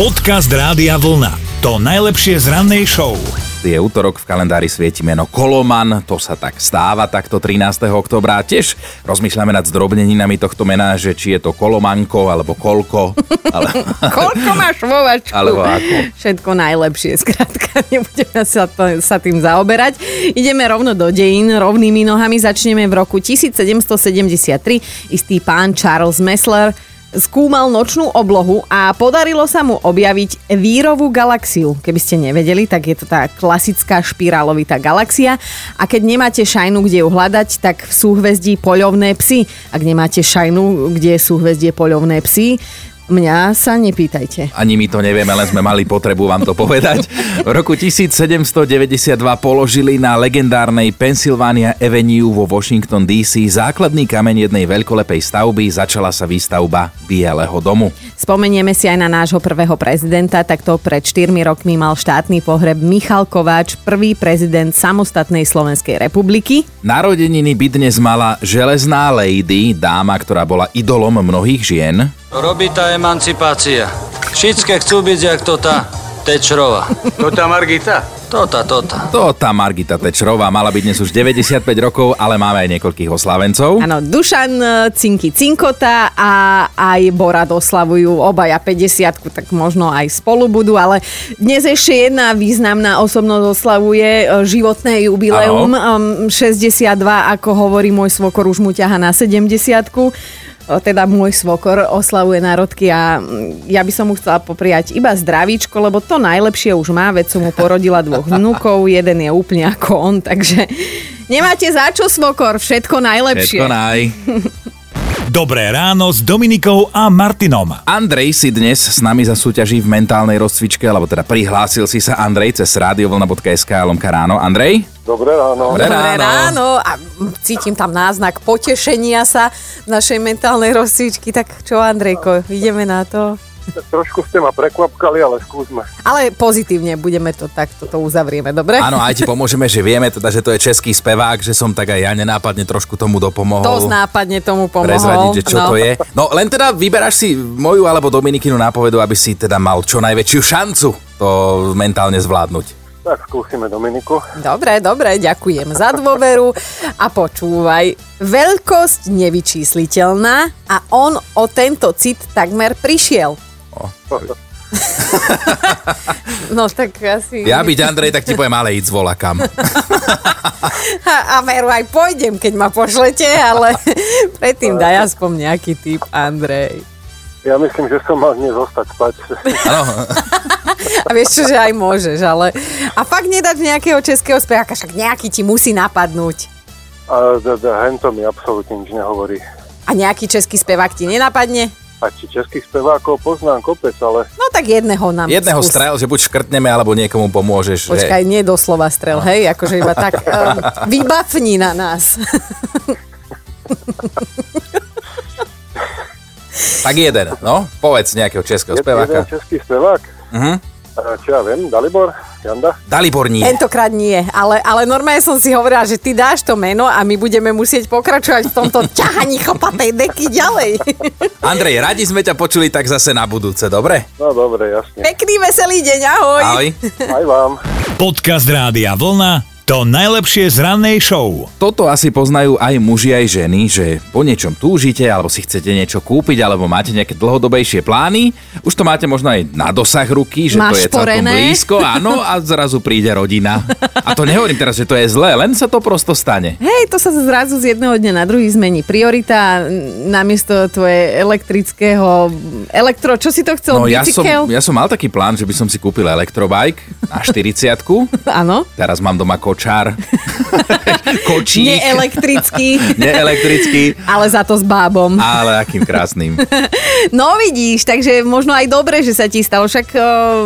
Podcast Rádia Vlna. To najlepšie z rannej show. Je útorok, v kalendári svieti meno Koloman, to sa tak stáva takto 13. oktobra. Tiež rozmýšľame nad zdrobneninami tohto mena, že či je to Kolomanko alebo Kolko. Ale... Koľko máš vo vačku? Alebo ako? Všetko najlepšie, skrátka, nebudeme sa, to, sa tým zaoberať. Ideme rovno do dejín, rovnými nohami. Začneme v roku 1773. Istý pán Charles Messler skúmal nočnú oblohu a podarilo sa mu objaviť vírovú galaxiu. Keby ste nevedeli, tak je to tá klasická špirálovitá galaxia a keď nemáte šajnu, kde ju hľadať, tak v súhvezdí poľovné psy. Ak nemáte šajnu, kde je súhvezdie poľovné psy, Mňa sa nepýtajte. Ani my to nevieme, len sme mali potrebu vám to povedať. V roku 1792 položili na legendárnej Pennsylvania Avenue vo Washington DC základný kameň jednej veľkolepej stavby, začala sa výstavba Bieleho domu. Spomenieme si aj na nášho prvého prezidenta, takto pred 4 rokmi mal štátny pohreb Michal Kováč, prvý prezident samostatnej Slovenskej republiky. Narodeniny by dnes mala železná lady, dáma, ktorá bola idolom mnohých žien. Robí tá emancipácia. Všetké chcú byť jak to tá Tečrova. To tá Margita? Tota, tota. To tá Margita Tečrová mala byť dnes už 95 rokov, ale máme aj niekoľkých oslávencov. Áno, Dušan e, Cinky Cinkota a aj Borad oslavujú obaja 50 tak možno aj spolu budú, ale dnes ešte jedna významná osobnosť oslavuje e, životné jubileum. Um, 62, ako hovorí môj svokor, už mu ťaha na 70 teda môj svokor oslavuje národky a ja by som mu chcela popriať iba zdravíčko, lebo to najlepšie už má, veď som mu porodila dvoch vnúkov, jeden je úplne ako on, takže nemáte za čo svokor, všetko najlepšie. Všetko naj. Dobré ráno s Dominikou a Martinom. Andrej si dnes s nami zasúťaží v mentálnej rozcvičke, alebo teda prihlásil si sa Andrej cez radiovlna.sk lomka ráno. Andrej? Dobré ráno. Dobré Dobré ráno. ráno a cítim tam náznak potešenia sa v našej mentálnej rozcvičky, tak čo Andrejko, ideme na to? Trošku ste ma prekvapkali, ale skúsme. Ale pozitívne budeme to takto to uzavrieme, dobre? Áno, aj ti pomôžeme, že vieme teda, že to je český spevák, že som tak aj ja nenápadne trošku tomu dopomohol. To nápadne tomu pomohol. prezradiť, že čo no. to je. No len teda vyberáš si moju alebo Dominikinu nápovedu, aby si teda mal čo najväčšiu šancu to mentálne zvládnuť. Tak skúsime Dominiku. Dobre, dobre, ďakujem za dôveru a počúvaj. Veľkosť nevyčísliteľná a on o tento cit takmer prišiel. No tak asi... Ja byť Andrej, tak ti poviem, ale ísť volakam. A, a veru aj pôjdem, keď ma pošlete, ale predtým daj aspoň nejaký typ, Andrej. Ja myslím, že som mal dnes zostať spať. Áno, A vieš čo, že aj môžeš, ale... A fakt nedať nejakého českého speváka, však nejaký ti musí napadnúť. A d- d- hento mi absolútne nič nehovorí. A nejaký český spevák ti nenapadne? A či českých spevákov poznám kopec, ale No tak jedného nám jedného skús. strel, že buď škrtneme, alebo niekomu pomôžeš. že- Počkaj, nie doslova strel, hej, akože iba tak um, vybavni na nás. Tak jeden, no, povedz nejakého českého je jeden speváka. český spevák. Mhm. A čo ja viem, Dalibor, Janda. Dalibor nie. Tentokrát nie, ale, ale normálne som si hovorila, že ty dáš to meno a my budeme musieť pokračovať v tomto ťahaní chlpatej deky ďalej. Andrej, radi sme ťa počuli tak zase na budúce, dobre? No dobre, jasne. Pekný, veselý deň, ahoj. Ahoj. Aj vám. Podcast Rádia Vlna. To najlepšie z rannej show. Toto asi poznajú aj muži, aj ženy, že po niečom túžite, alebo si chcete niečo kúpiť, alebo máte nejaké dlhodobejšie plány. Už to máte možno aj na dosah ruky, že to Máš je celkom porené. blízko, áno, a zrazu príde rodina. A to nehovorím teraz, že to je zlé, len sa to prosto stane. Hej, to sa zrazu z jedného dňa na druhý zmení. Priorita namiesto tvoje elektrického... Elektro, čo si to chcel? No ja som, ja som mal taký plán, že by som si kúpil elektrobike na 40 Áno. Teraz mám doma kočár. Kočík. Neelektrický, Neelektrický. ale za to s bábom. Ale akým krásnym. No vidíš, takže možno aj dobre, že sa ti stalo. Však uh,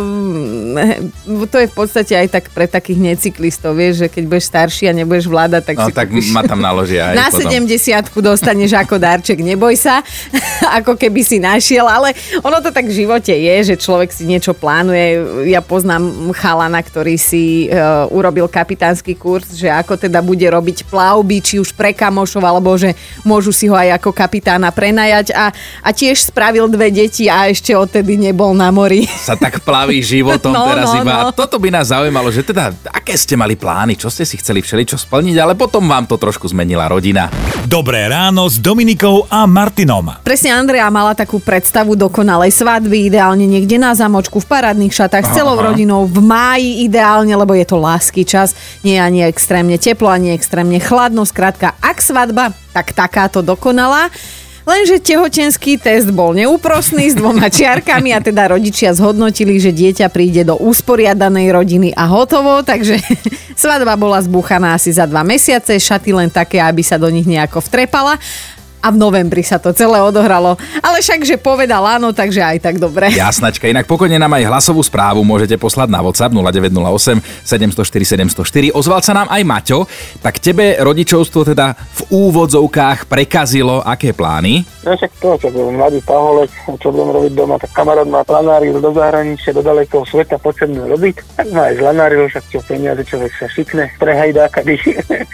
to je v podstate aj tak pre takých necyklistov, vieš, že keď budeš starší a nebudeš vládať, tak No si tak kúpiš- ma tam naložia aj Na potom. 70 dostaneš ako darček, neboj sa, ako keby si našiel, ale ono to tak v živote je, že človek si niečo plánuje. Ja poznám chalana, ktorý si uh, urobil kapitánsky tehotenský kurz, že ako teda bude robiť plavby, či už pre kamošov, alebo že môžu si ho aj ako kapitána prenajať a, a tiež spravil dve deti a ešte odtedy nebol na mori. Sa tak plaví životom No, teraz no, iba. no. Toto by nás zaujímalo, že teda aké ste mali plány, čo ste si chceli všeličo splniť, ale potom vám to trošku zmenila rodina. Dobré ráno s Dominikou a Martinom. Presne Andrea mala takú predstavu dokonalej svadby, ideálne niekde na zamočku, v parádnych šatách, s celou rodinou, v máji ideálne, lebo je to lásky čas, nie ani extrémne teplo, ani extrémne chladno, skrátka, ak svadba, tak takáto dokonalá. Lenže tehotenský test bol neúprosný s dvoma čiarkami a teda rodičia zhodnotili, že dieťa príde do usporiadanej rodiny a hotovo, takže svadba bola zbúchaná asi za dva mesiace, šaty len také, aby sa do nich nejako vtrepala a v novembri sa to celé odohralo. Ale však, že povedal áno, takže aj tak dobre. Jasnačka, inak pokojne nám aj hlasovú správu môžete poslať na WhatsApp 0908 704 704. Ozval sa nám aj Maťo, tak tebe rodičovstvo teda v úvodzovkách prekazilo aké plány? No však to, čo bol mladý paholec, čo budem robiť doma, tak kamarát má planáril do zahraničia, do dalekého sveta, potrebné robiť. Tak ma aj zlanáril, však čo peniaze človek sa šikne, prehajda kedy.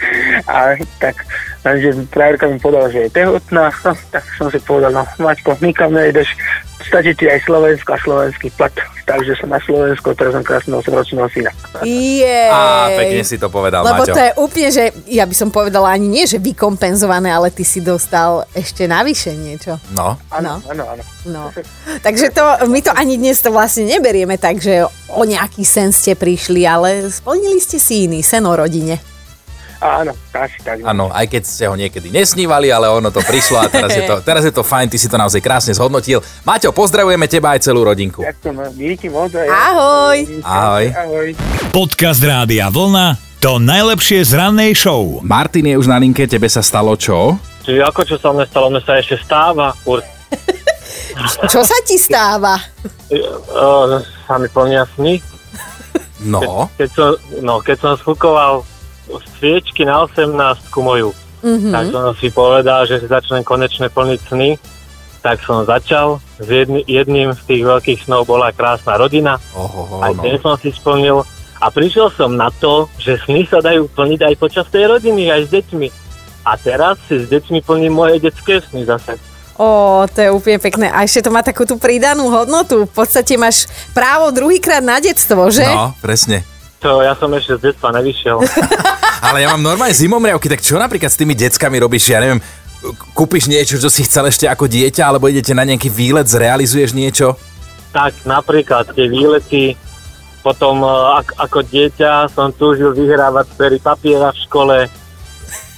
a tak, lenže frajerka mi povedala, že je tehotná, no, tak som si povedal, no Maťko, nikam nejdeš, stačí ti aj Slovensko a slovenský plat. Takže som na Slovensku, teraz som krásneho 8-ročného syna. Jej. Á, pekne si to povedal, Lebo Maťo. to je úplne, že ja by som povedala ani nie, že vykompenzované, ale ty si dostal ešte navyše niečo. No, Áno, No. áno, áno. No. Takže to, my to ani dnes to vlastne neberieme tak, že o nejaký sen ste prišli, ale splnili ste si iný sen o rodine. Áno, tak, tak. áno, aj keď ste ho niekedy nesnívali, ale ono to prišlo a teraz je to, teraz je to fajn, ty si to naozaj krásne zhodnotil. Maťo, pozdravujeme teba aj celú rodinku. Ďakujem, díky moc. aj- Ahoj. Ahoj. Ahoj. Podcast Rádia Vlna to najlepšie z rannej show. Martin je už na linke, tebe sa stalo čo? Čiže ako čo sa mne stalo, mne sa ešte stáva, furt Čo sa ti stáva? uh, sa mi plnia sny. No, Keď som, no, keď som sfukoval sviečky na 18 moju, mm-hmm. tak som si povedal, že si začnem konečne plniť sny. Tak som začal. S jedný, jedným z tých veľkých snov bola krásna rodina. oho, Aj no. ten som si splnil. A prišiel som na to, že sny sa dajú plniť aj počas tej rodiny, aj s deťmi. A teraz si s deťmi plním moje detské sny zase. Ó, to je úplne pekné. A ešte to má takú tú pridanú hodnotu. V podstate máš právo druhýkrát na detstvo, že? No, presne. To ja som ešte z detstva nevyšiel. Ale ja mám normálne zimomriavky, tak čo napríklad s tými deckami robíš? Ja neviem, kúpiš niečo, čo si chcel ešte ako dieťa, alebo idete na nejaký výlet, zrealizuješ niečo? Tak napríklad tie výlety, potom e, ak, ako dieťa som túžil vyhrávať pery papiera v škole,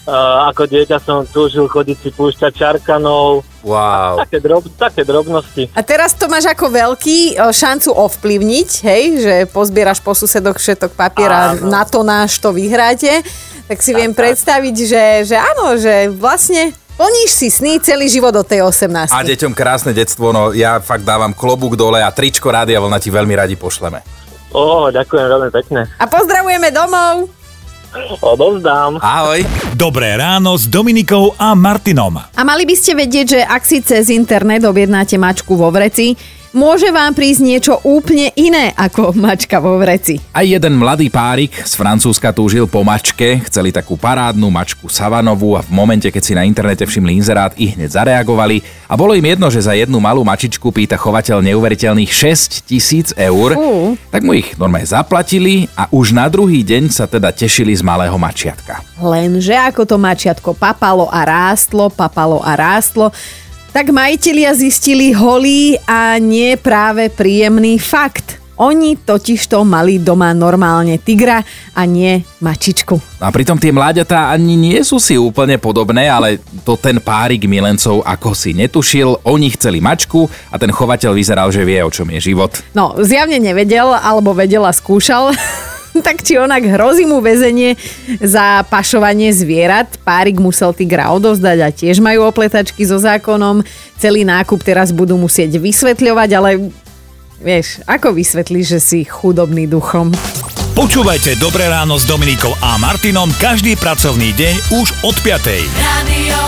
ako dieťa som túžil chodiť si púšťať čarkanov, Wow. také, drob, také drobnosti. A teraz to máš ako veľký e, šancu ovplyvniť, hej, že pozbieraš po susedok všetok papiera, Áno. na to náš to vyhráte, tak si viem predstaviť, že, že áno, že vlastne plníš si sny celý život od tej 18. A deťom krásne detstvo, no ja fakt dávam klobúk dole a tričko Rádia Vlna ti veľmi radi pošleme. Ó, ďakujem veľmi pekne. A pozdravujeme domov. Odovzdám. Ahoj. Dobré ráno s Dominikou a Martinom. A mali by ste vedieť, že ak si cez internet objednáte mačku vo vreci, môže vám prísť niečo úplne iné ako mačka vo vreci. Aj jeden mladý párik z Francúzska túžil po mačke, chceli takú parádnu mačku Savanovú a v momente, keď si na internete všimli inzerát, i hneď zareagovali a bolo im jedno, že za jednu malú mačičku pýta chovateľ neuveriteľných 6 tisíc eur, Fú. tak mu ich normálne zaplatili a už na druhý deň sa teda tešili z malého mačiatka. Lenže ako to mačiatko papalo a rástlo, papalo a rástlo, tak majitelia zistili holý a nie práve príjemný fakt. Oni totižto mali doma normálne tigra a nie mačičku. A pritom tie mláďatá ani nie sú si úplne podobné, ale to ten párik milencov ako si netušil, oni chceli mačku a ten chovateľ vyzeral, že vie, o čom je život. No, zjavne nevedel, alebo vedel a skúšal. tak či onak hrozí mu väzenie za pašovanie zvierat. Párik musel tigra odovzdať a tiež majú opletačky so zákonom. Celý nákup teraz budú musieť vysvetľovať, ale vieš, ako vysvetlíš, že si chudobný duchom? Počúvajte Dobré ráno s Dominikou a Martinom každý pracovný deň už od 5. Radio.